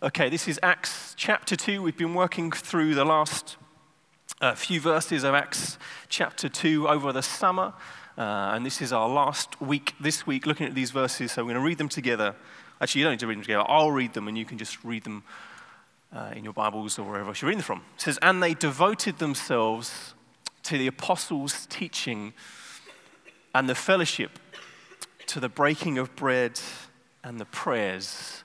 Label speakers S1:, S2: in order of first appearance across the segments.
S1: Okay, this is Acts chapter 2. We've been working through the last uh, few verses of Acts chapter 2 over the summer. Uh, and this is our last week this week looking at these verses. So we're going to read them together. Actually, you don't need to read them together. I'll read them and you can just read them uh, in your Bibles or wherever you're reading them from. It says, And they devoted themselves to the apostles' teaching and the fellowship, to the breaking of bread and the prayers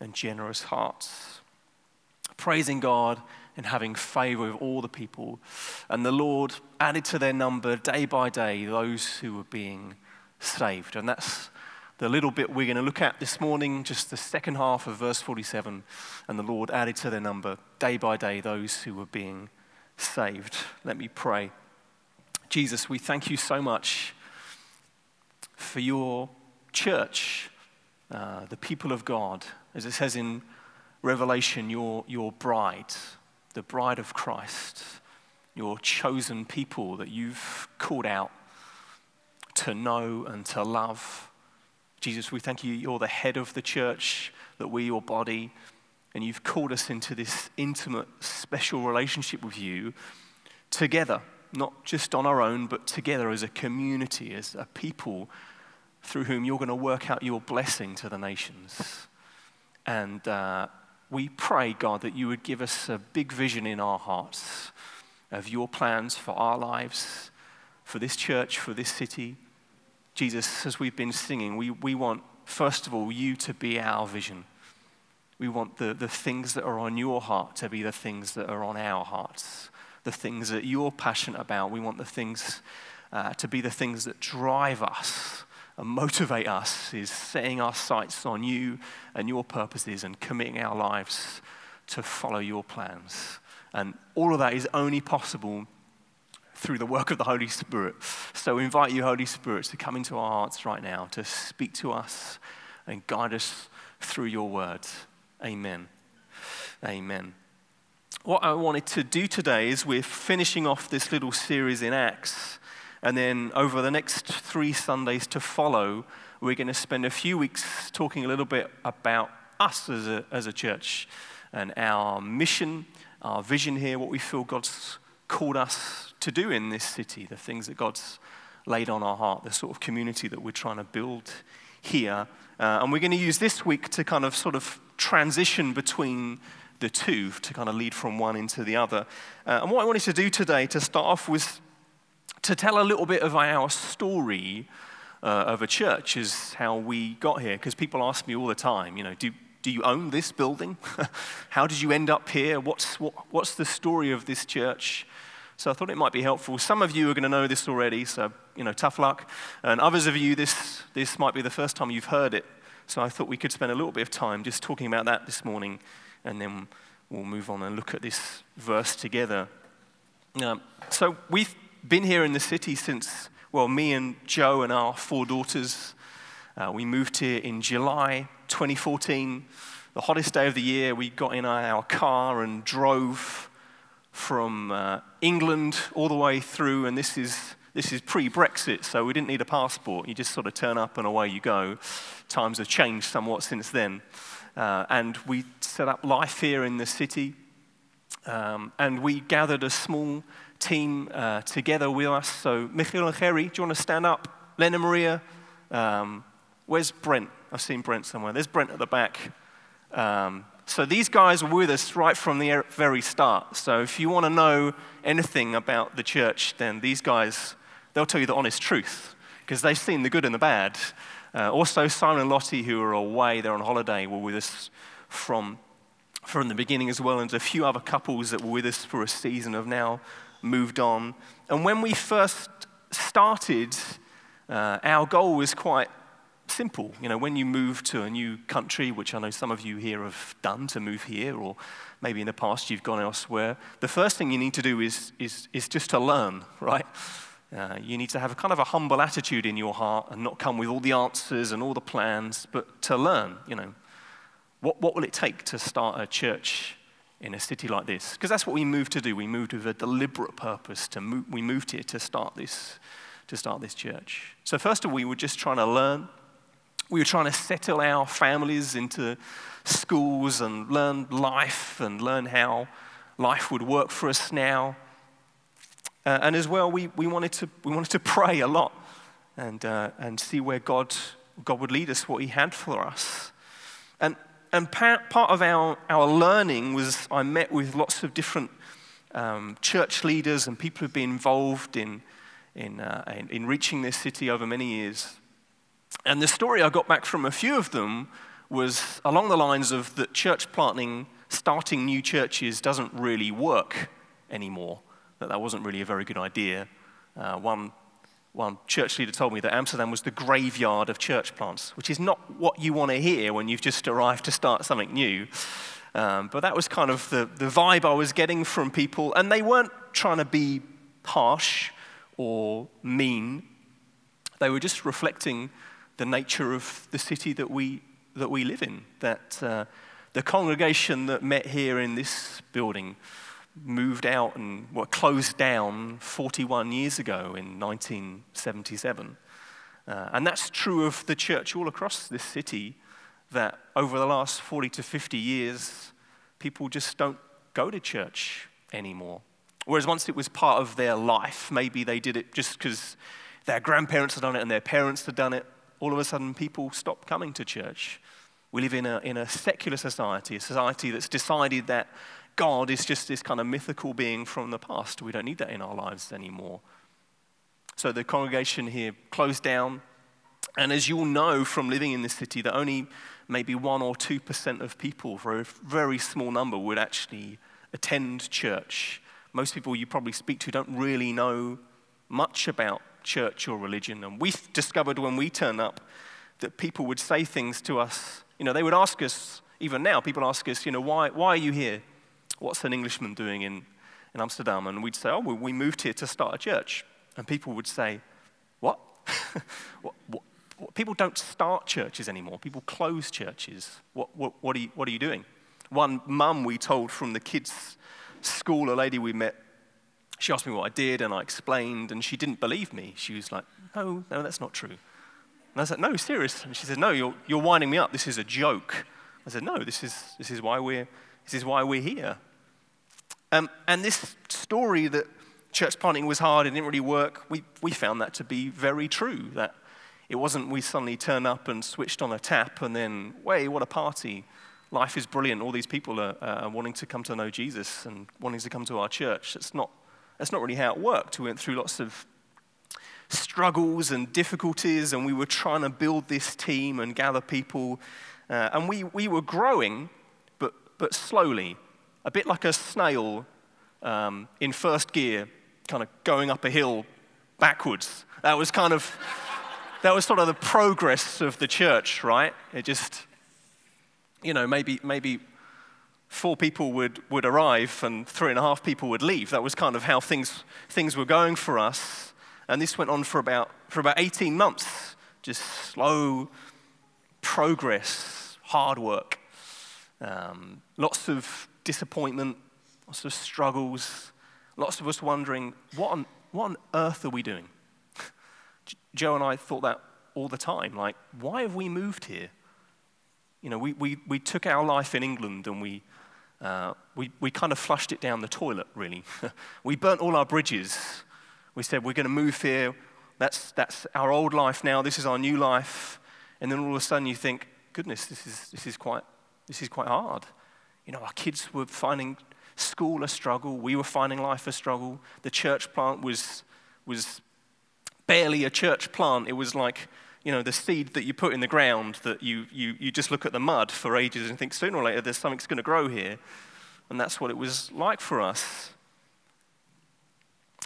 S1: and generous hearts, praising God and having favor with all the people. And the Lord added to their number day by day those who were being saved. And that's the little bit we're going to look at this morning, just the second half of verse 47. And the Lord added to their number day by day those who were being saved. Let me pray. Jesus, we thank you so much for your church, uh, the people of God as it says in Revelation, your, your bride, the bride of Christ, your chosen people that you've called out to know and to love. Jesus, we thank you, you're the head of the church, that we're your body, and you've called us into this intimate, special relationship with you together, not just on our own, but together as a community, as a people through whom you're going to work out your blessing to the nations. And uh, we pray, God, that you would give us a big vision in our hearts of your plans for our lives, for this church, for this city. Jesus, as we've been singing, we, we want, first of all, you to be our vision. We want the, the things that are on your heart to be the things that are on our hearts, the things that you're passionate about. We want the things uh, to be the things that drive us and motivate us is setting our sights on you and your purposes and committing our lives to follow your plans. And all of that is only possible through the work of the Holy Spirit. So we invite you, Holy Spirit, to come into our hearts right now, to speak to us and guide us through your words. Amen. Amen. What I wanted to do today is we're finishing off this little series in Acts and then over the next three Sundays to follow, we're going to spend a few weeks talking a little bit about us as a, as a church and our mission, our vision here, what we feel God's called us to do in this city, the things that God's laid on our heart, the sort of community that we're trying to build here. Uh, and we're going to use this week to kind of sort of transition between the two, to kind of lead from one into the other. Uh, and what I wanted to do today, to start off with to tell a little bit of our story uh, of a church is how we got here. Because people ask me all the time, you know, do, do you own this building? how did you end up here? What's, what, what's the story of this church? So I thought it might be helpful. Some of you are going to know this already, so, you know, tough luck. And others of you, this, this might be the first time you've heard it. So I thought we could spend a little bit of time just talking about that this morning, and then we'll move on and look at this verse together. Um, so we've been here in the city since, well, me and Joe and our four daughters. Uh, we moved here in July 2014, the hottest day of the year. We got in our car and drove from uh, England all the way through, and this is, this is pre Brexit, so we didn't need a passport. You just sort of turn up and away you go. Times have changed somewhat since then. Uh, and we set up life here in the city, um, and we gathered a small team uh, together with us. So, Michael and Harry, do you want to stand up? Lena Maria, um, where's Brent? I've seen Brent somewhere. There's Brent at the back. Um, so, these guys were with us right from the very start. So, if you want to know anything about the church, then these guys, they'll tell you the honest truth because they've seen the good and the bad. Uh, also, Simon and Lottie, who are away, they're on holiday, were with us from, from the beginning as well. And a few other couples that were with us for a season have now moved on. And when we first started, uh, our goal was quite simple. You know, when you move to a new country, which I know some of you here have done to move here, or maybe in the past you've gone elsewhere, the first thing you need to do is, is, is just to learn, right? Uh, you need to have a kind of a humble attitude in your heart and not come with all the answers and all the plans, but to learn, you know. What, what will it take to start a church in a city like this? Because that's what we moved to do. We moved with a deliberate purpose. To move, we moved here to start this, to start this church. So first of all, we were just trying to learn we were trying to settle our families into schools and learn life and learn how life would work for us now. Uh, and as well, we, we, wanted to, we wanted to pray a lot and, uh, and see where God, God would lead us, what He had for us. And, and part, part of our, our learning was I met with lots of different um, church leaders and people who've been involved in, in, uh, in, in reaching this city over many years. And the story I got back from a few of them was along the lines of that church planting, starting new churches, doesn't really work anymore, that that wasn't really a very good idea. Uh, one, one church leader told me that Amsterdam was the graveyard of church plants, which is not what you want to hear when you've just arrived to start something new. Um, but that was kind of the, the vibe I was getting from people, and they weren't trying to be harsh or mean. They were just reflecting the nature of the city that we, that we live in. That uh, the congregation that met here in this building moved out and were closed down 41 years ago in 1977. Uh, and that's true of the church all across this city, that over the last 40 to 50 years, people just don't go to church anymore. Whereas once it was part of their life, maybe they did it just because their grandparents had done it and their parents had done it, all of a sudden people stop coming to church. We live in a, in a secular society, a society that's decided that God is just this kind of mythical being from the past. We don't need that in our lives anymore. So the congregation here closed down. And as you'll know from living in this city, that only maybe 1 or 2% of people, for a very small number, would actually attend church. Most people you probably speak to don't really know much about church or religion. And we discovered when we turn up that people would say things to us. You know, they would ask us, even now, people ask us, you know, why, why are you here? What's an Englishman doing in, in Amsterdam? And we'd say, oh, we moved here to start a church. And people would say, what? what, what? People don't start churches anymore. People close churches. What, what, what, are, you, what are you doing? One mum we told from the kids' school, a lady we met she asked me what I did, and I explained, and she didn't believe me. She was like, No, no, that's not true. And I said, No, serious. And she said, No, you're, you're winding me up. This is a joke. I said, No, this is, this is, why, we're, this is why we're here. Um, and this story that church planting was hard and didn't really work, we, we found that to be very true. That it wasn't we suddenly turn up and switched on a tap and then, way, what a party. Life is brilliant. All these people are, are wanting to come to know Jesus and wanting to come to our church. It's not that's not really how it worked. We went through lots of struggles and difficulties, and we were trying to build this team and gather people. Uh, and we, we were growing, but, slowly, a bit like a snail um, in first gear, kind of going up a hill backwards. That was kind of, that was sort of the progress of the church, right? It just, you know, maybe, maybe four people would, would arrive and three and a half people would leave. That was kind of how things, things were going for us. And this went on for about, for about 18 months, just slow progress, hard work, um, lots of disappointment, lots of struggles, lots of us wondering, what on, what on earth are we doing? Joe and I thought that all the time. Like, why have we moved here? You know, we, we, we took our life in England and we, uh, we, we kind of flushed it down the toilet, really. we burnt all our bridges. We said, we're going to move here. That's, that's our old life now. This is our new life. And then all of a sudden you think, goodness, this is, this is, quite, this is quite hard. You know, our kids were finding school a struggle. We were finding life a struggle. The church plant was, was barely a church plant. It was like you know, the seed that you put in the ground that you, you, you just look at the mud for ages and think sooner or later there's something's going to grow here. And that's what it was like for us.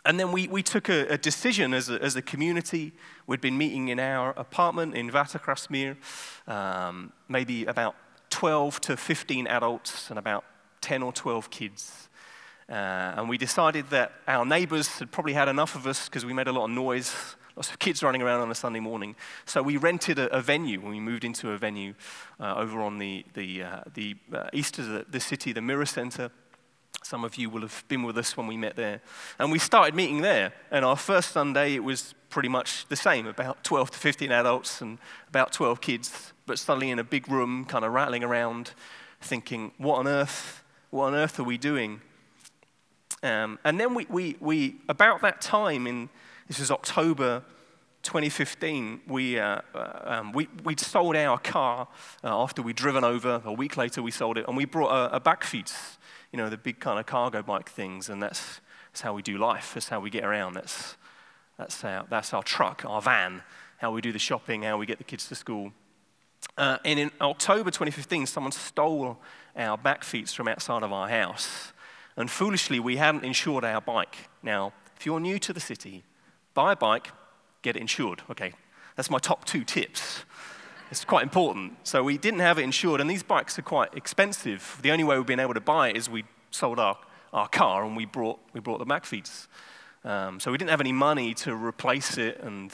S1: and then we, we took a, a decision as a, as a community. We'd been meeting in our apartment in Watergraafsmeer, um, maybe about 12 to 15 adults and about 10 or 12 kids. Uh, and we decided that our neighbors had probably had enough of us because we made a lot of noise, lots of kids running around on a Sunday morning. So we rented a, a venue, and we moved into a venue uh, over on the, the, uh, the uh, east of the, the city, the Mirror Center. Some of you will have been with us when we met there. And we started meeting there. And our first Sunday, it was pretty much the same about 12 to 15 adults and about 12 kids, but suddenly in a big room, kind of rattling around, thinking, what on earth, what on earth are we doing? Um, and then we, we, we, about that time, in this was October 2015, we, uh, uh, um, we, we'd sold our car uh, after we'd driven over. A week later, we sold it, and we brought a, a Bakfiets you know, the big kind of cargo bike things, and that's, that's how we do life. That's how we get around. That's, that's, our, that's our truck, our van, how we do the shopping, how we get the kids to school. Uh, and in October 2015, someone stole our Bakfiets from outside of our house. And foolishly, we hadn't insured our bike. Now, if you're new to the city, buy a bike, get it insured. Okay, that's my top two tips. It's quite important. So we didn't have it insured, and these bikes are quite expensive. The only way we've been able to buy it is we sold our, our car and we brought, we brought the Bakfiets. Um, so we didn't have any money to replace it, and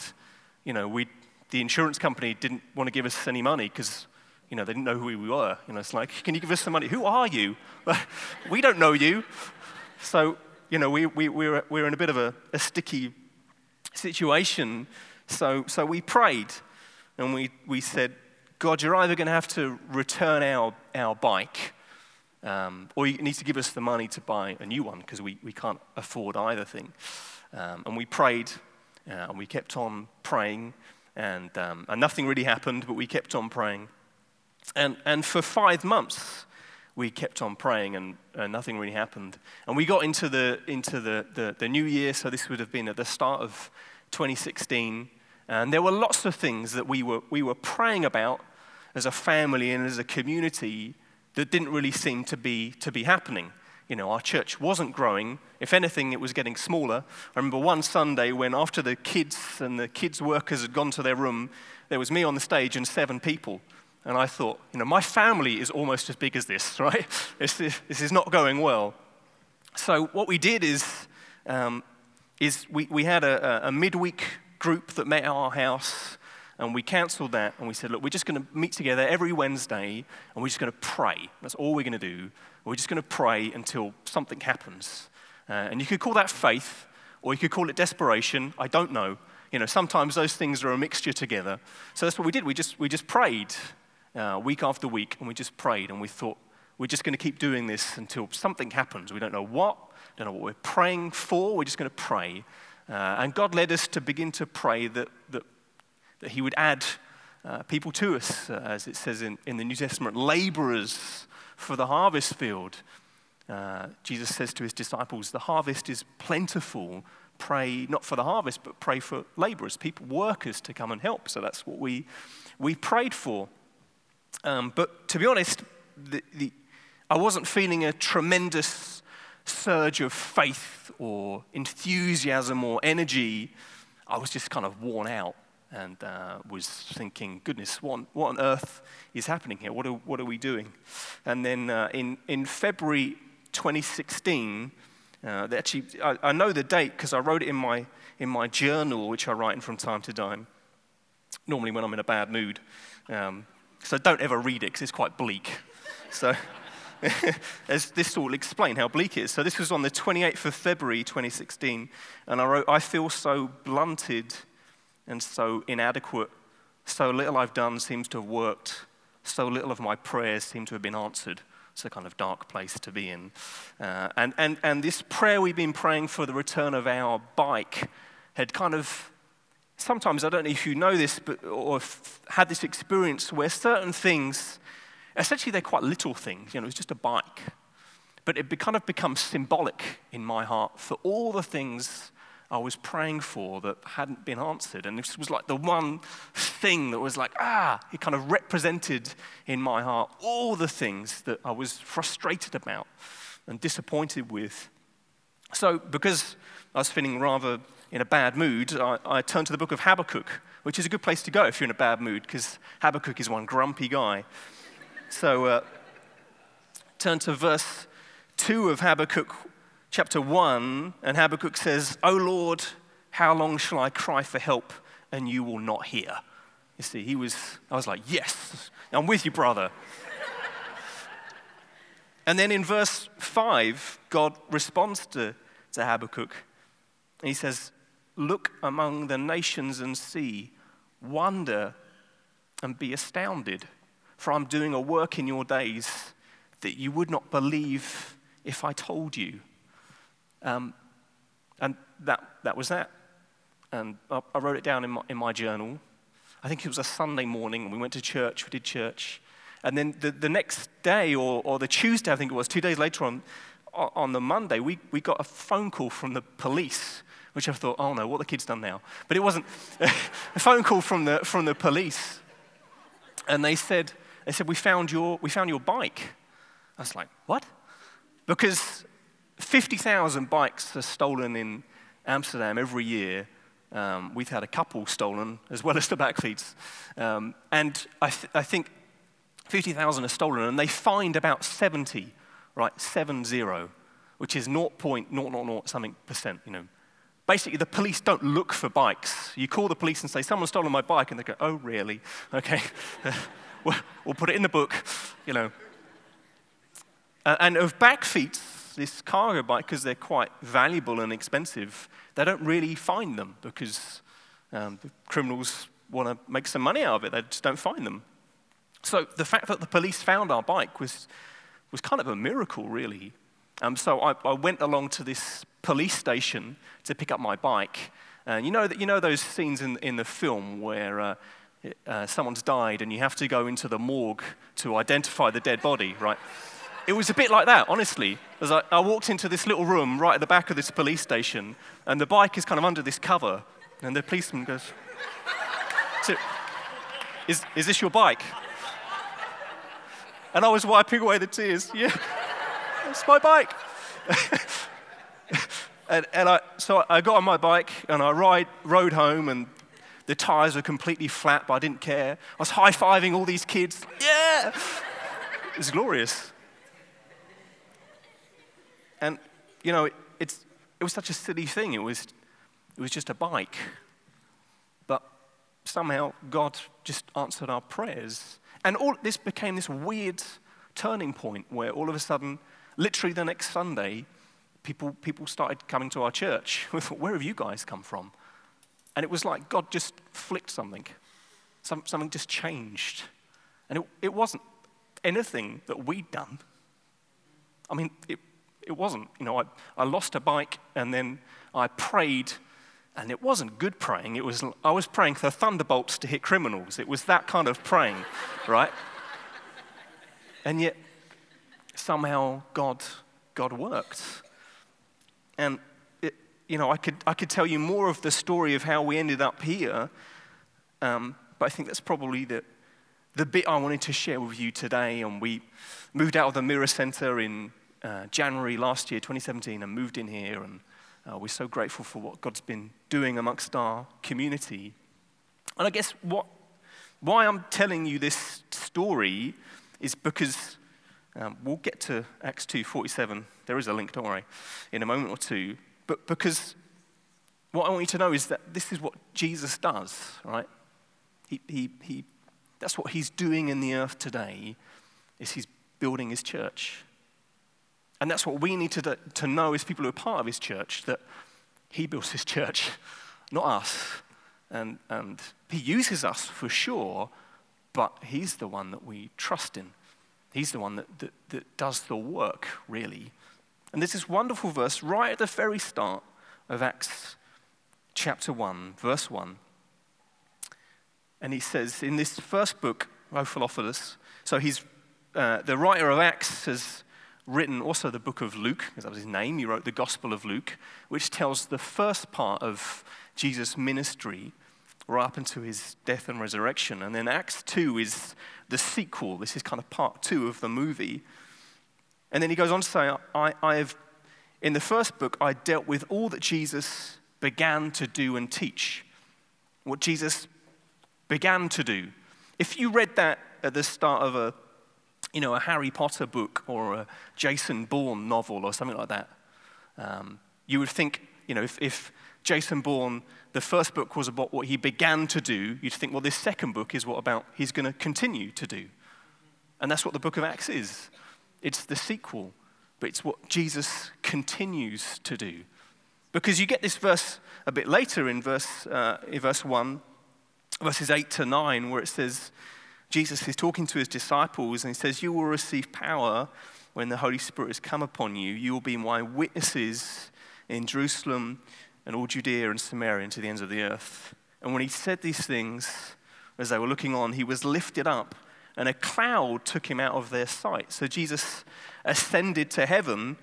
S1: you know, we, the insurance company didn't want to give us any money because you know, they didn't know who we were. You know, it's like, can you give us some money? Who are you? we don't know you. So, you know, we, we, we, were, we were in a bit of a, a sticky situation. So, so we prayed and we, we said, God, you're either going to have to return our, our bike, um, or you need to give us the money to buy a new one because we, we can't afford either thing. Um, and we prayed, uh, and we kept on praying, and, um, and nothing really happened, but we kept on praying. And, and for five months, we kept on praying, and, nothing really happened. And we got into, the, into the, the, the new year, so this would have been at the start of 2016. And there were lots of things that we were, we were praying about as a family and as a community that didn't really seem to be, to be happening. You know, our church wasn't growing. If anything, it was getting smaller. I remember one Sunday when, after the kids and the kids' workers had gone to their room, there was me on the stage and seven people. And I thought, you know, my family is almost as big as this, right? This, this is not going well. So, what we did is, um, is we, we had a, a midweek group that met at our house, and we cancelled that, and we said, look, we're just going to meet together every Wednesday, and we're just going to pray. That's all we're going to do. We're just going to pray until something happens. Uh, and you could call that faith, or you could call it desperation. I don't know. You know, sometimes those things are a mixture together. So that's what we did. We just, we just prayed uh, week after week, and we just prayed, and we thought, we're just going to keep doing this until something happens. We don't know what, don't know what we're praying for. We're just going to pray. Uh, and God led us to begin to pray that, that, that He would add uh, people to us, uh, as it says in, in the New Testament, laborers for the harvest field. Uh, Jesus says to His disciples, The harvest is plentiful. Pray not for the harvest, but pray for laborers, people, workers to come and help. So that's what we, we prayed for. Um, but to be honest, the, the, I wasn't feeling a tremendous surge of faith or enthusiasm or energy, I was just kind of worn out and uh, was thinking, goodness, what, what on earth is happening here? What are, what are we doing? And then uh, in, in February 2016, uh, actually, I, I, know the date because I wrote it in my, in my journal, which I write in from time to time, normally when I'm in a bad mood. Um, so don't ever read it because it's quite bleak. So this will explain how bleak it is. So this was on the 28th of February 2016, and I wrote, I feel so blunted and so inadequate. So little I've done seems to have worked. So little of my prayers seem to have been answered. It's a kind of dark place to be in. Uh, and, and, and this prayer we've been praying for the return of our bike had kind of sometimes, I don't know if you know this, but, or had this experience where certain things Essentially, they're quite little things. You know, it's just a bike. But it kind of becomes symbolic in my heart for all the things I was praying for that hadn't been answered. And this was like the one thing that was like, ah, it kind of represented in my heart all the things that I was frustrated about and disappointed with. So, because I was feeling rather in a bad mood, I, I turned to the book of Habakkuk, which is a good place to go if you're in a bad mood, because Habakkuk is one grumpy guy. So, uh, turn to verse 2 of Habakkuk, chapter 1, and Habakkuk says, O Lord, how long shall I cry for help and you will not hear? You see, he was, I was like, yes, I'm with you, brother. and then in verse 5, God responds to, to Habakkuk. He says, Look among the nations and see, wonder and be astounded, for I'm doing a work in your days that you would not believe if I told you. Um, and that, that was that. And I, I wrote it down in my, in my journal. I think it was a Sunday morning, and we went to church, we did church. And then the, the next day, or, or the Tuesday, I think it was, two days later on, on the Monday, we, we got a phone call from the police, which I thought, oh no, what the kid's done now? But it wasn't a phone call from the, from the police. And they said, they said, we found your, we found your bike. I was like, what? Because 50,000 bikes are stolen in Amsterdam every year. Um, we've had a couple stolen, as well as the Bakfiets. Um, and I, th- I think 50,000 are stolen, and they find about 70, right? 70, which is 0.000 something percent, you know. Basically, the police don't look for bikes. You call the police and say, someone's stolen my bike, and they go, oh, really? Okay. we'll, put it in the book, you know. Uh, and of back this cargo bike, because they're quite valuable and expensive, they don't really find them because um, the criminals want to make some money out of it. They just don't find them. So the fact that the police found our bike was, was kind of a miracle, really. Um, so I, I went along to this police station to pick up my bike. And you know, that, you know those scenes in, in the film where uh, uh, someone's died and you have to go into the morgue to identify the dead body, right? It was a bit like that, honestly. As I, I walked into this little room right at the back of this police station, and the bike is kind of under this cover, and the policeman goes, so, is, is this your bike? And I was wiping away the tears. Yeah, it's my bike. and, and I, so I got on my bike and I ride, rode home, and the tires were completely flat, but I didn't care. I was high fiving all these kids. Yeah! It was glorious. And, you know, it, it's, it was such a silly thing. It was, it was just a bike. But somehow God just answered our prayers. And all this became this weird turning point where all of a sudden, literally the next Sunday, people, people started coming to our church. We thought, where have you guys come from? And it was like God just flicked something. Some, something just changed. And it, it wasn't anything that we'd done. I mean, it, it wasn't. You know, I, I lost a bike and then I prayed, and it wasn't good praying. It was, I was praying for thunderbolts to hit criminals. It was that kind of praying, right? And yet, somehow God, God worked. And, it, you know, I could, I could tell you more of the story of how we ended up here, um, but I think that's probably the, the bit I wanted to share with you today. And we moved out of the Mirror Center in uh, January last year, 2017, and moved in here. And uh, we're so grateful for what God's been doing amongst our community. And I guess what, why I'm telling you this story is because um, we'll get to Acts 2:47. There is a link, don't worry, in a moment or two. But because what I want you to know is that this is what Jesus does, right? He, he, he, that's what he's doing in the earth today, is he's building his church. And that's what we need to, to know as people who are part of his church that he builds his church, not us. And, and he uses us for sure, but he's the one that we trust in. He's the one that, that, that does the work, really. And this wonderful verse right at the very start of Acts chapter 1, verse 1. And he says, in this first book, Theophilus, so he's, uh, the writer of Acts has written also the book of Luke, because that was his name. He wrote the Gospel of Luke, which tells the first part of Jesus' ministry right up into his death and resurrection. And then Acts 2 is the sequel. This is kind of part two of the movie. And then he goes on to say, I, I have in the first book, I dealt with all that Jesus began to do and teach. What Jesus began to do. If you read that at the start of a, you know, a Harry Potter book or a Jason Bourne novel or something like that, um, you would think, you know, if, if Jason Bourne, the first book was about what he began to do, you'd think, well, this second book is what about he's going to continue to do. And that's what the book of Acts is. It's the sequel, but it's what Jesus continues to do. Because you get this verse a bit later in verse, uh, in verse 1, verses 8 to 9, where it says, Jesus is talking to his disciples and he says, You will receive power when the Holy Spirit has come upon you. You will be my witnesses in Jerusalem and all Judea and Samaria and to the ends of the earth. And when he said these things, as they were looking on, he was lifted up and a cloud took him out of their sight. So Jesus ascended to heaven,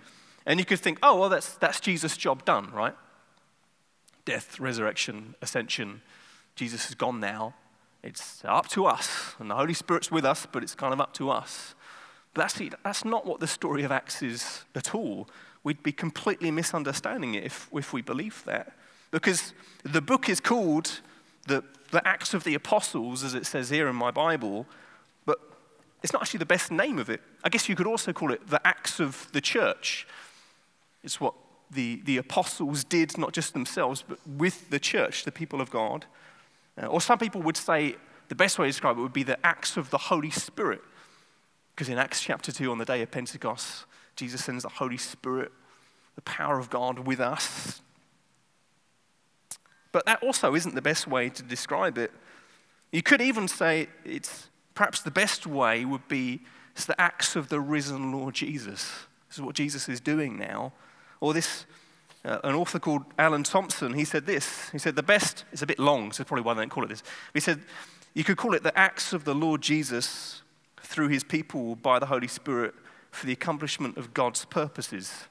S1: and you could think, oh, well, that's, that's Jesus' job done, right? Death, resurrection, ascension. Jesus is gone now. It's up to us, and the Holy Spirit's with us, but it's kind of up to us. But that's, that's not what the story of Acts is at all. We'd be completely misunderstanding it if, if we believe that. Because the book is called the, the Acts of the Apostles, as it says here in my Bible, but it's not actually the best name of it. I guess you could also call it the Acts of the Church. It's what the, the apostles did, not just themselves, but with the church, the people of God. Or some people would say the best way to describe it would be the acts of the Holy Spirit. Because in Acts chapter 2, on the day of Pentecost, Jesus sends the Holy Spirit, the power of God with us. But that also isn't the best way to describe it. You could even say it's perhaps the best way would be it's the acts of the risen Lord Jesus. This is what Jesus is doing now. Or this, uh, an author called Alan Thompson, he said this. He said, the best, it's a bit long, so probably why they don't call it this. He said, you could call it the acts of the Lord Jesus through his people by the Holy Spirit for the accomplishment of God's purposes.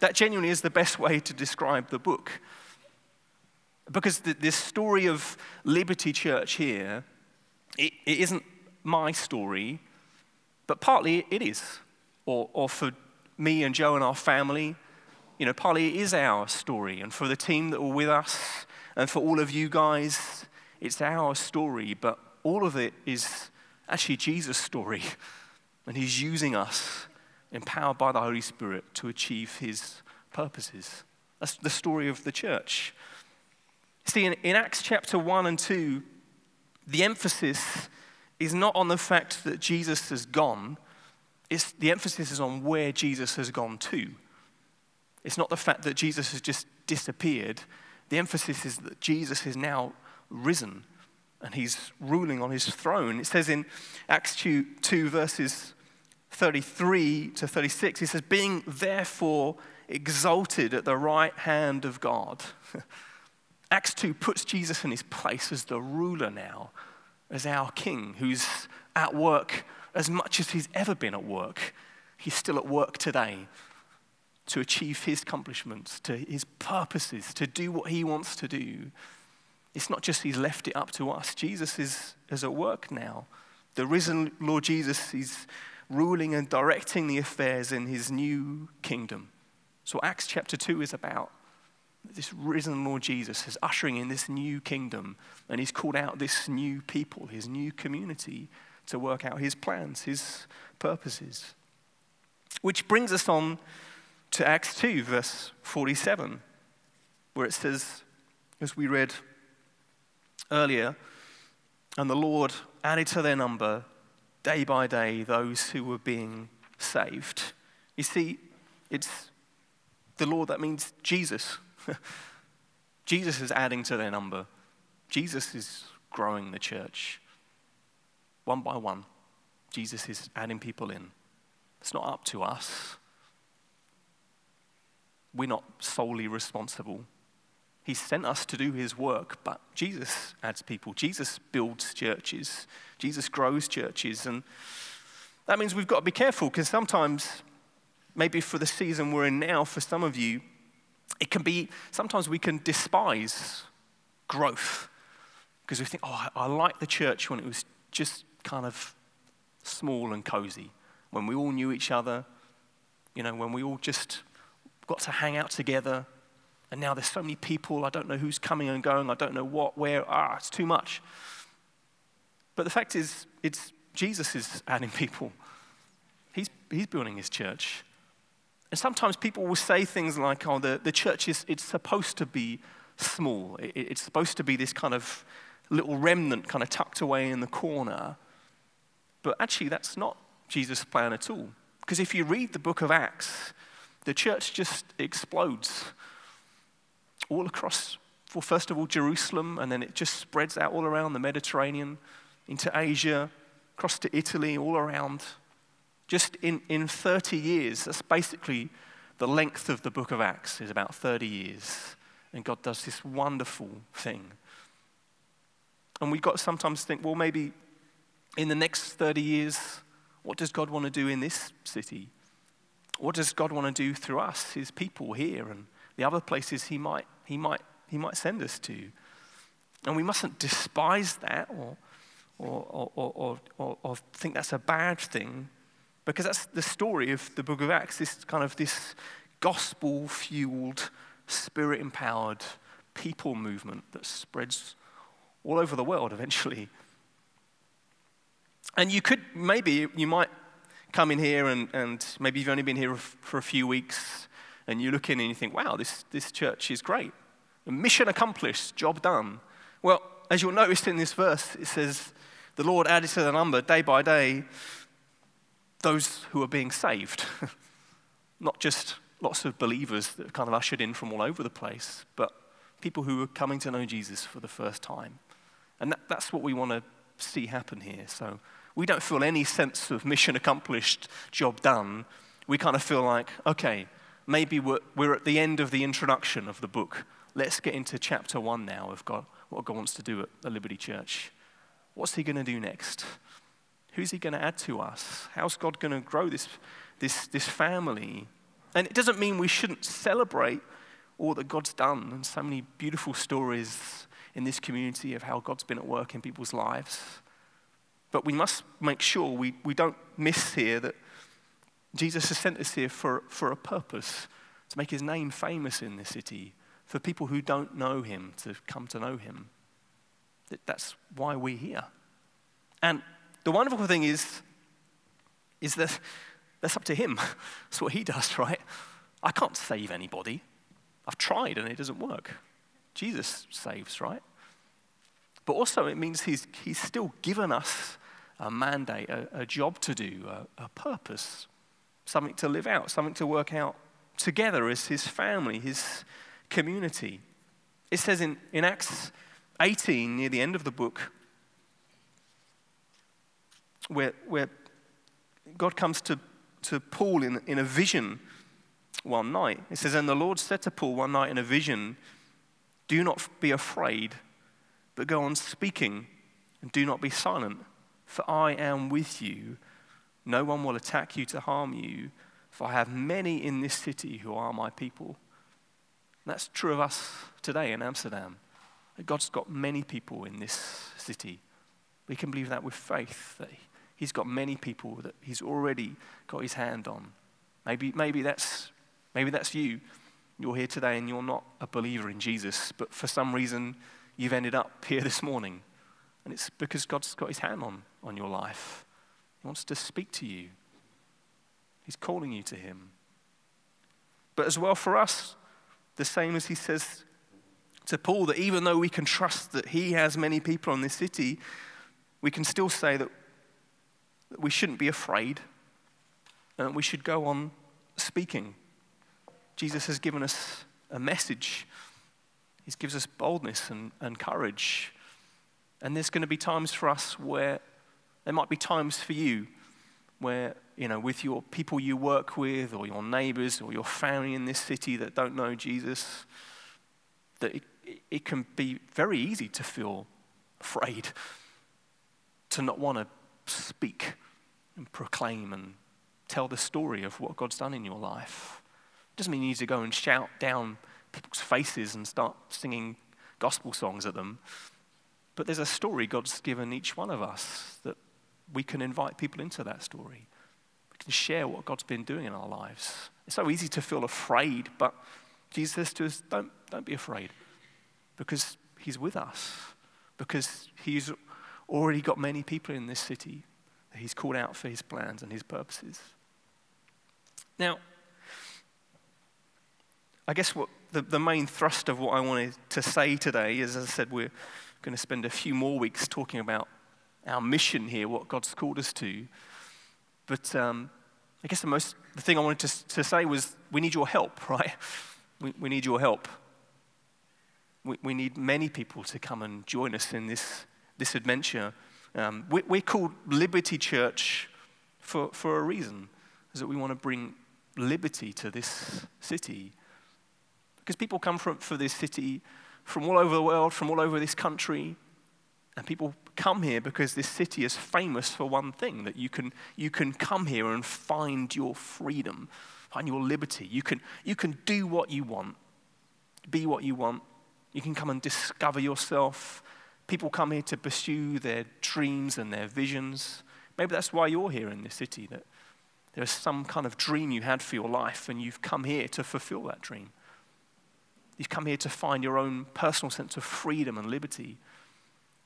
S1: That genuinely is the best way to describe the book. Because the, this story of Liberty Church here, it, it isn't my story, but partly it is. Or, or for me and Joe and our family, you know, partly it is our story. And for the team that were with us, and for all of you guys, it's our story. But all of it is actually Jesus' story. And he's using us, empowered by the Holy Spirit, to achieve his purposes. That's the story of the church. See, in, in Acts chapter 1 and 2, the emphasis is not on the fact that Jesus has gone, it's, the emphasis is on where Jesus has gone to. It's not the fact that Jesus has just disappeared. The emphasis is that Jesus is now risen and he's ruling on his throne. It says in Acts 2, 2 verses 33 to 36, he says, Being therefore exalted at the right hand of God. Acts 2 puts Jesus in his place as the ruler now, as our king, who's at work as much as he's ever been at work. He's still at work today to achieve his accomplishments, to his purposes, to do what he wants to do. It's not just he's left it up to us. Jesus is, is at work now. The risen Lord Jesus is ruling and directing the affairs in his new kingdom. So Acts chapter 2 is about this risen Lord Jesus is ushering in this new kingdom, and he's called out this new people, his new community, to work out his plans, his purposes. Which brings us on to Acts 2, verse 47, where it says, as we read earlier, and the Lord added to their number day by day those who were being saved. You see, it's the Lord that means Jesus. Jesus is adding to their number. Jesus is growing the church. One by one, Jesus is adding people in. It's not up to us. We're not solely responsible. He sent us to do his work, but Jesus adds people. Jesus builds churches. Jesus grows churches. And that means we've got to be careful because sometimes, maybe for the season we're in now, for some of you, it can be, sometimes we can despise growth because we think, oh, I, I like the church when it was just kind of small and cozy, when we all knew each other, you know, when we all just got to hang out together. And now there's so many people, I don't know who's coming and going, I don't know what, where, ah, it's too much. But the fact is, it's Jesus is adding people. He's, he's building his church. And sometimes people will say things like, oh, the, the church is it's supposed to be small. It, it's supposed to be this kind of little remnant kind of tucked away in the corner. But actually, that's not Jesus' plan at all. Because if you read the book of Acts, the church just explodes all across, well, first of all, Jerusalem, and then it just spreads out all around the Mediterranean, into Asia, across to Italy, all around. Just in, in 30 years, that's basically the length of the book of Acts, is about 30 years. And God does this wonderful thing. And we've got to sometimes think, well, maybe in the next 30 years, what does God want to do in this city? What does God want to do through us, his people here, and the other places he might, he might, he might send us to? And we mustn't despise that or, or, or, or, or, think that's a bad thing, because that's the story of the book of Acts, this kind of this gospel fueled, spirit empowered people movement that spreads all over the world eventually. And you could, maybe, you might come in here and, and maybe you've only been here for a few weeks and you look in and you think, wow, this, this church is great. Mission accomplished, job done. Well, as you'll notice in this verse, it says, the Lord added to the number day by day those who are being saved. Not just lots of believers that are kind of ushered in from all over the place, but people who are coming to know Jesus for the first time. And that, that's what we want to see happen here. So we don't feel any sense of mission accomplished, job done. We kind of feel like, okay, maybe we're, we're at the end of the introduction of the book. Let's get into chapter one now of God, what God wants to do at the Liberty Church. What's He going to do next? Who's He going to add to us? How's God going to grow this, this, this family? And it doesn't mean we shouldn't celebrate all that God's done and so many beautiful stories in this community of how God's been at work in people's lives. But we must make sure we, we don't miss here that Jesus has sent us here for, for a purpose to make his name famous in this city, for people who don't know him to come to know him. That's why we're here. And the wonderful thing is, is that that's up to him. That's what he does, right? I can't save anybody. I've tried and it doesn't work. Jesus saves, right? But also, it means he's, he's still given us a mandate, a, a job to do, a, a purpose, something to live out, something to work out together as his family, his community. It says in, in Acts 18, near the end of the book, where, where God comes to, to Paul in, in a vision one night. It says, And the Lord said to Paul one night in a vision, Do not be afraid, but go on speaking, and do not be silent for I am with you. No one will attack you to harm you, for I have many in this city who are my people. And that's true of us today in Amsterdam. God's got many people in this city. We can believe that with faith, that He's got many people that He's already got His hand on. Maybe, maybe, that's, maybe that's you. You're here today and you're not a believer in Jesus, but for some reason you've ended up here this morning and it's because God's got his hand on, on your life. He wants to speak to you, he's calling you to him. But as well for us, the same as he says to Paul, that even though we can trust that he has many people in this city, we can still say that, that we shouldn't be afraid and that we should go on speaking. Jesus has given us a message. He gives us boldness and, and courage and there's going to be times for us where there might be times for you where, you know, with your people you work with or your neighbors or your family in this city that don't know Jesus, that it, it can be very easy to feel afraid, to not want to speak and proclaim and tell the story of what God's done in your life. It doesn't mean you need to go and shout down people's faces and start singing gospel songs at them. But there's a story God's given each one of us that we can invite people into that story. We can share what God's been doing in our lives. It's so easy to feel afraid, but Jesus says to us, don't, don't be afraid because He's with us, because He's already got many people in this city that He's called out for His plans and His purposes. Now, I guess what the, the main thrust of what I wanted to say today is, as I said, we're going to spend a few more weeks talking about our mission here, what God's called us to. But um, I guess the most the thing I wanted to, to say was we need your help, right? We, we need your help. We, we need many people to come and join us in this, this adventure. Um, we, we're called Liberty Church for, for a reason, is that we want to bring liberty to this city. Because people come from for this city from all over the world, from all over this country, and people come here because this city is famous for one thing that you can, you can come here and find your freedom, find your liberty. You can, you can do what you want, be what you want. You can come and discover yourself. People come here to pursue their dreams and their visions. Maybe that's why you're here in this city, that there's some kind of dream you had for your life, and you've come here to fulfill that dream. You've come here to find your own personal sense of freedom and liberty.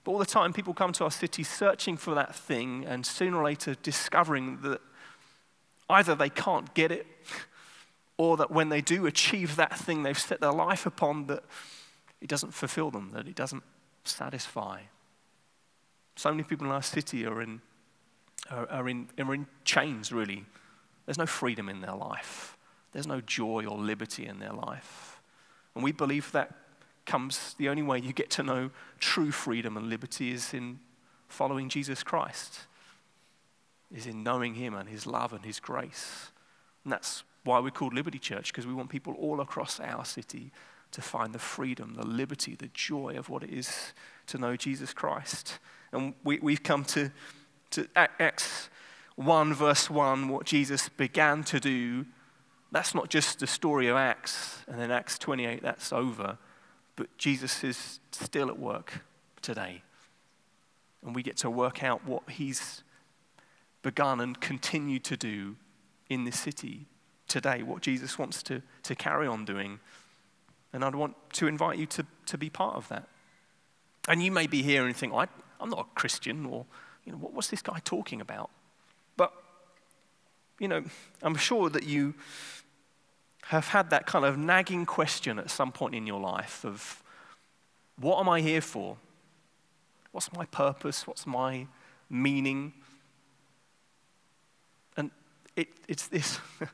S1: But all the time, people come to our city searching for that thing, and sooner or later discovering that either they can't get it, or that when they do achieve that thing they've set their life upon, that it doesn't fulfill them, that it doesn't satisfy. So many people in our city are in, are, are in, are in chains, really. There's no freedom in their life, there's no joy or liberty in their life. And we believe that comes, the only way you get to know true freedom and liberty is in following Jesus Christ, is in knowing Him and His love and His grace. And that's why we're called Liberty Church, because we want people all across our city to find the freedom, the liberty, the joy of what it is to know Jesus Christ. And we, we've come to, to Acts 1, verse 1, what Jesus began to do. That's not just the story of Acts, and then Acts 28, that's over. But Jesus is still at work today. And we get to work out what he's begun and continue to do in this city today, what Jesus wants to, to carry on doing. And I'd want to invite you to, to be part of that. And you may be here and think, I, am not a Christian, or you know, what, what's this guy talking about? But, you know, I'm sure that you have had that kind of nagging question at some point in your life of what am I here for? What's my purpose? What's my meaning? And it, it's this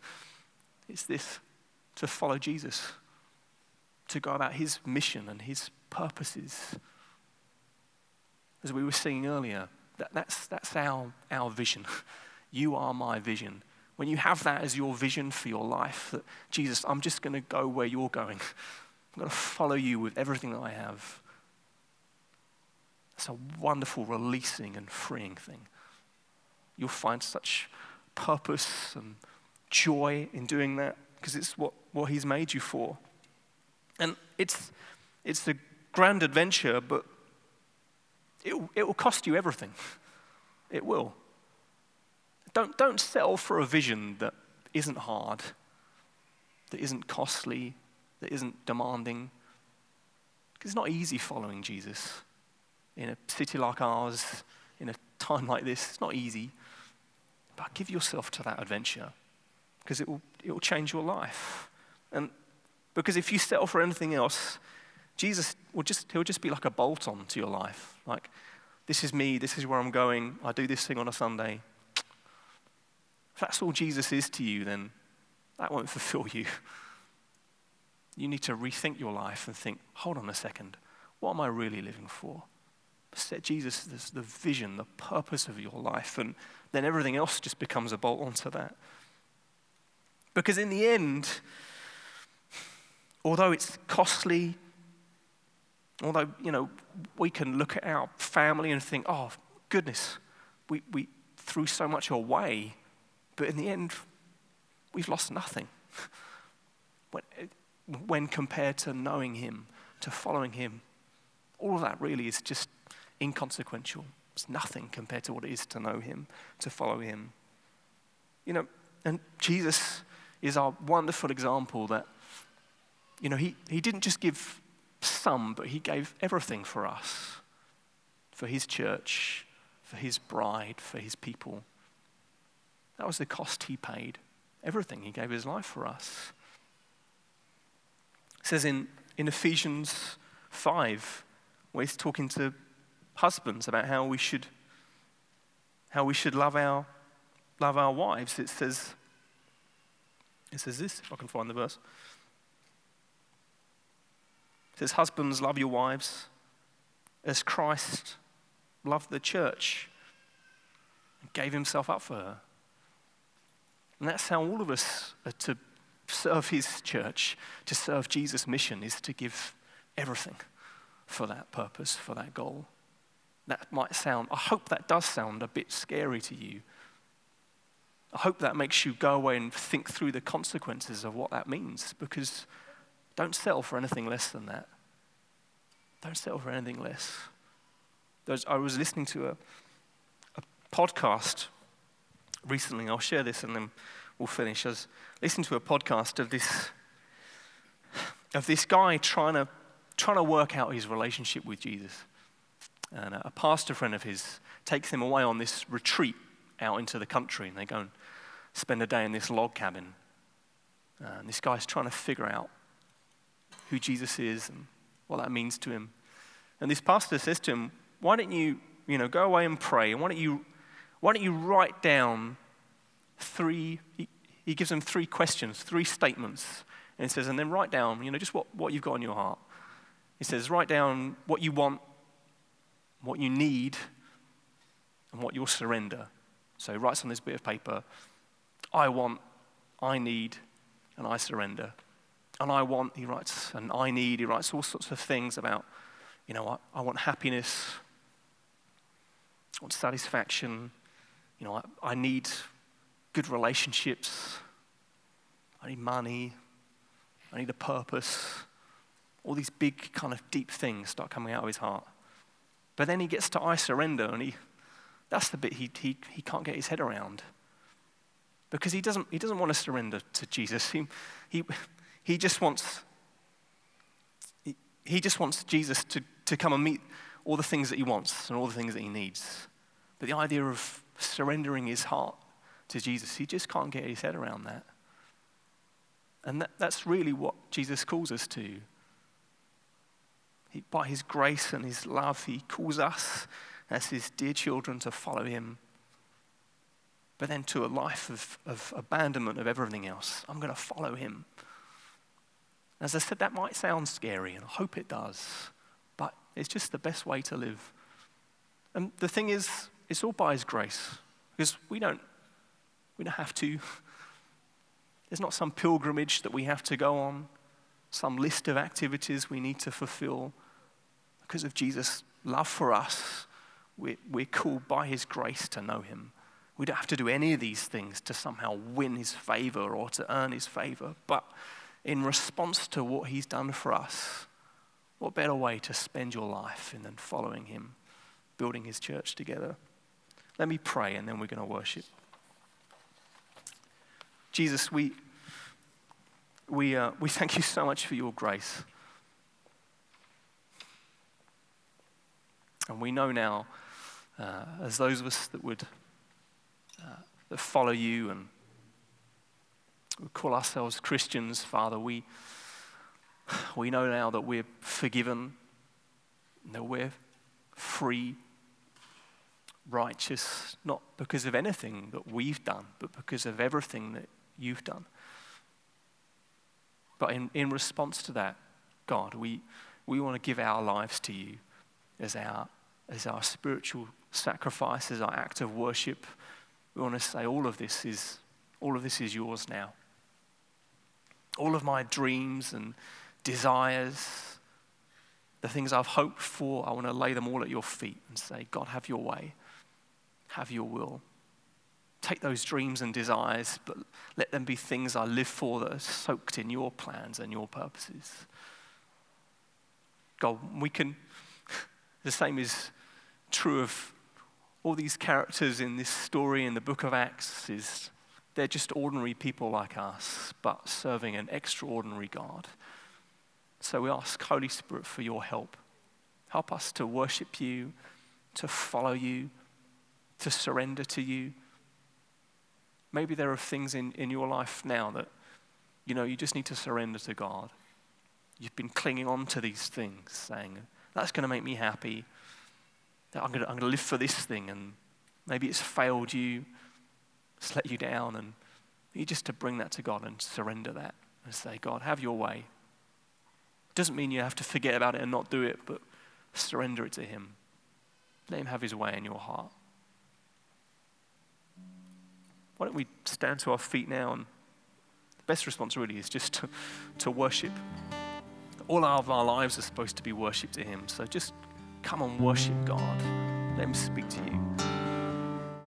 S1: it's this to follow Jesus, to go about his mission and his purposes. As we were singing earlier, that, that's, that's our, our vision. You are my vision when you have that as your vision for your life, that Jesus, I'm just going to go where you're going. I'm going to follow you with everything that I have. It's a wonderful releasing and freeing thing. You'll find such purpose and joy in doing that because it's what, what He's made you for. And it's, it's a grand adventure, but it, it will cost you everything. It will. Don't, don't settle for a vision that isn't hard, that isn't costly, that isn't demanding. Because it's not easy following Jesus in a city like ours, in a time like this. It's not easy. But give yourself to that adventure because it will, it will change your life. And because if you settle for anything else, Jesus will just, he'll just be like a bolt on to your life. Like, this is me, this is where I'm going, I do this thing on a Sunday, if that's all Jesus is to you, then that won't fulfill you. You need to rethink your life and think, hold on a second, what am I really living for? Set Jesus as the vision, the purpose of your life, and then everything else just becomes a bolt onto that. Because in the end, although it's costly, although, you know, we can look at our family and think, oh, goodness, we, we threw so much away but in the end, we've lost nothing when, when compared to knowing Him, to following Him. All of that really is just inconsequential. It's nothing compared to what it is to know Him, to follow Him. You know, and Jesus is our wonderful example that, you know, he, he didn't just give some, but he gave everything for us, for his church, for his bride, for his people. That was the cost he paid. Everything. He gave his life for us. It says in, in Ephesians 5, where he's talking to husbands about how we should, how we should love, our, love our wives, it says, it says this, if I can find the verse. It says, Husbands, love your wives as Christ loved the church and gave himself up for her. And that's how all of us are to serve his church, to serve Jesus' mission, is to give everything for that purpose, for that goal. That might sound, I hope that does sound a bit scary to you. I hope that makes you go away and think through the consequences of what that means because don't settle for anything less than that. Don't settle for anything less. I was listening to a, a podcast recently. I'll share this and then we'll finish. I was listening to a podcast of this, of this guy trying to, trying to work out his relationship with Jesus. And a pastor friend of his takes him away on this retreat out into the country, and they go and spend a day in this log cabin. And this guy's trying to figure out who Jesus is and what that means to him. And this pastor says to him, Why don't you, you know, go away and pray? And why don't you why don't you write down three, he, he gives them three questions, three statements. And he says, and then write down, you know, just what, what you've got in your heart. He says, write down what you want, what you need, and what you'll surrender. So he writes on this bit of paper, I want, I need, and I surrender. And I want, he writes, and I need, he writes all sorts of things about, you know, I, I want happiness, I want satisfaction, you know, I, I need good relationships. I need money. I need a purpose. All these big, kind of deep things start coming out of his heart. But then he gets to I surrender, and he, that's the bit he, he, he can't get his head around. Because he doesn't, he doesn't want to surrender to Jesus. He, he, he just wants he, he just wants Jesus to, to come and meet all the things that he wants and all the things that he needs. But the idea of surrendering his heart to Jesus. He just can't get his head around that. And that, that's really what Jesus calls us to. He, by his grace and his love, he calls us as his dear children to follow him. But then to a life of, of abandonment of everything else. I'm going to follow him. As I said, that might sound scary, and I hope it does, but it's just the best way to live. And the thing is, it's all by His grace. Because we don't, we don't have to. There's not some pilgrimage that we have to go on, some list of activities we need to fulfill. Because of Jesus' love for us, we're, we're called by His grace to know Him. We don't have to do any of these things to somehow win His favor or to earn His favor. But in response to what He's done for us, what better way to spend your life than following Him, building His church together? Let me pray and then we're going to worship. Jesus, we, we, uh, we thank you so much for your grace. And we know now, uh, as those of us that would uh, that follow you and call ourselves Christians, Father, we, we know now that we're forgiven, that we're free righteous, not because of anything that we've done, but because of everything that you've done. But in, in response to that, God, we, we want to give our lives to you as our, as our spiritual sacrifice, as our act of worship. We want to say all of this is, all of this is yours now. All of my dreams and desires, the things I've hoped for, I want to lay them all at your feet and say, God, have your way have your will. Take those dreams and desires, but let them be things I live for that are soaked in your plans and your purposes. God, we can, the same is true of all these characters in this story in the book of Acts, is they're just ordinary people like us, but serving an extraordinary God. So we ask, Holy Spirit, for your help. Help us to worship you, to follow you, to surrender to you. Maybe there are things in, in your life now that, you know, you just need to surrender to God. You've been clinging on to these things, saying, that's going to make me happy. I'm going, to, I'm going to live for this thing. And maybe it's failed you, it's let you down. And you just to bring that to God and surrender that and say, God, have your way. Doesn't mean you have to forget about it and not do it, but surrender it to Him. Let Him have His way in your heart. Why don't we stand to our feet now? And the best response really is just to, to worship. All of our lives are supposed to be worship to Him. So just come and worship God. Let Him speak to you.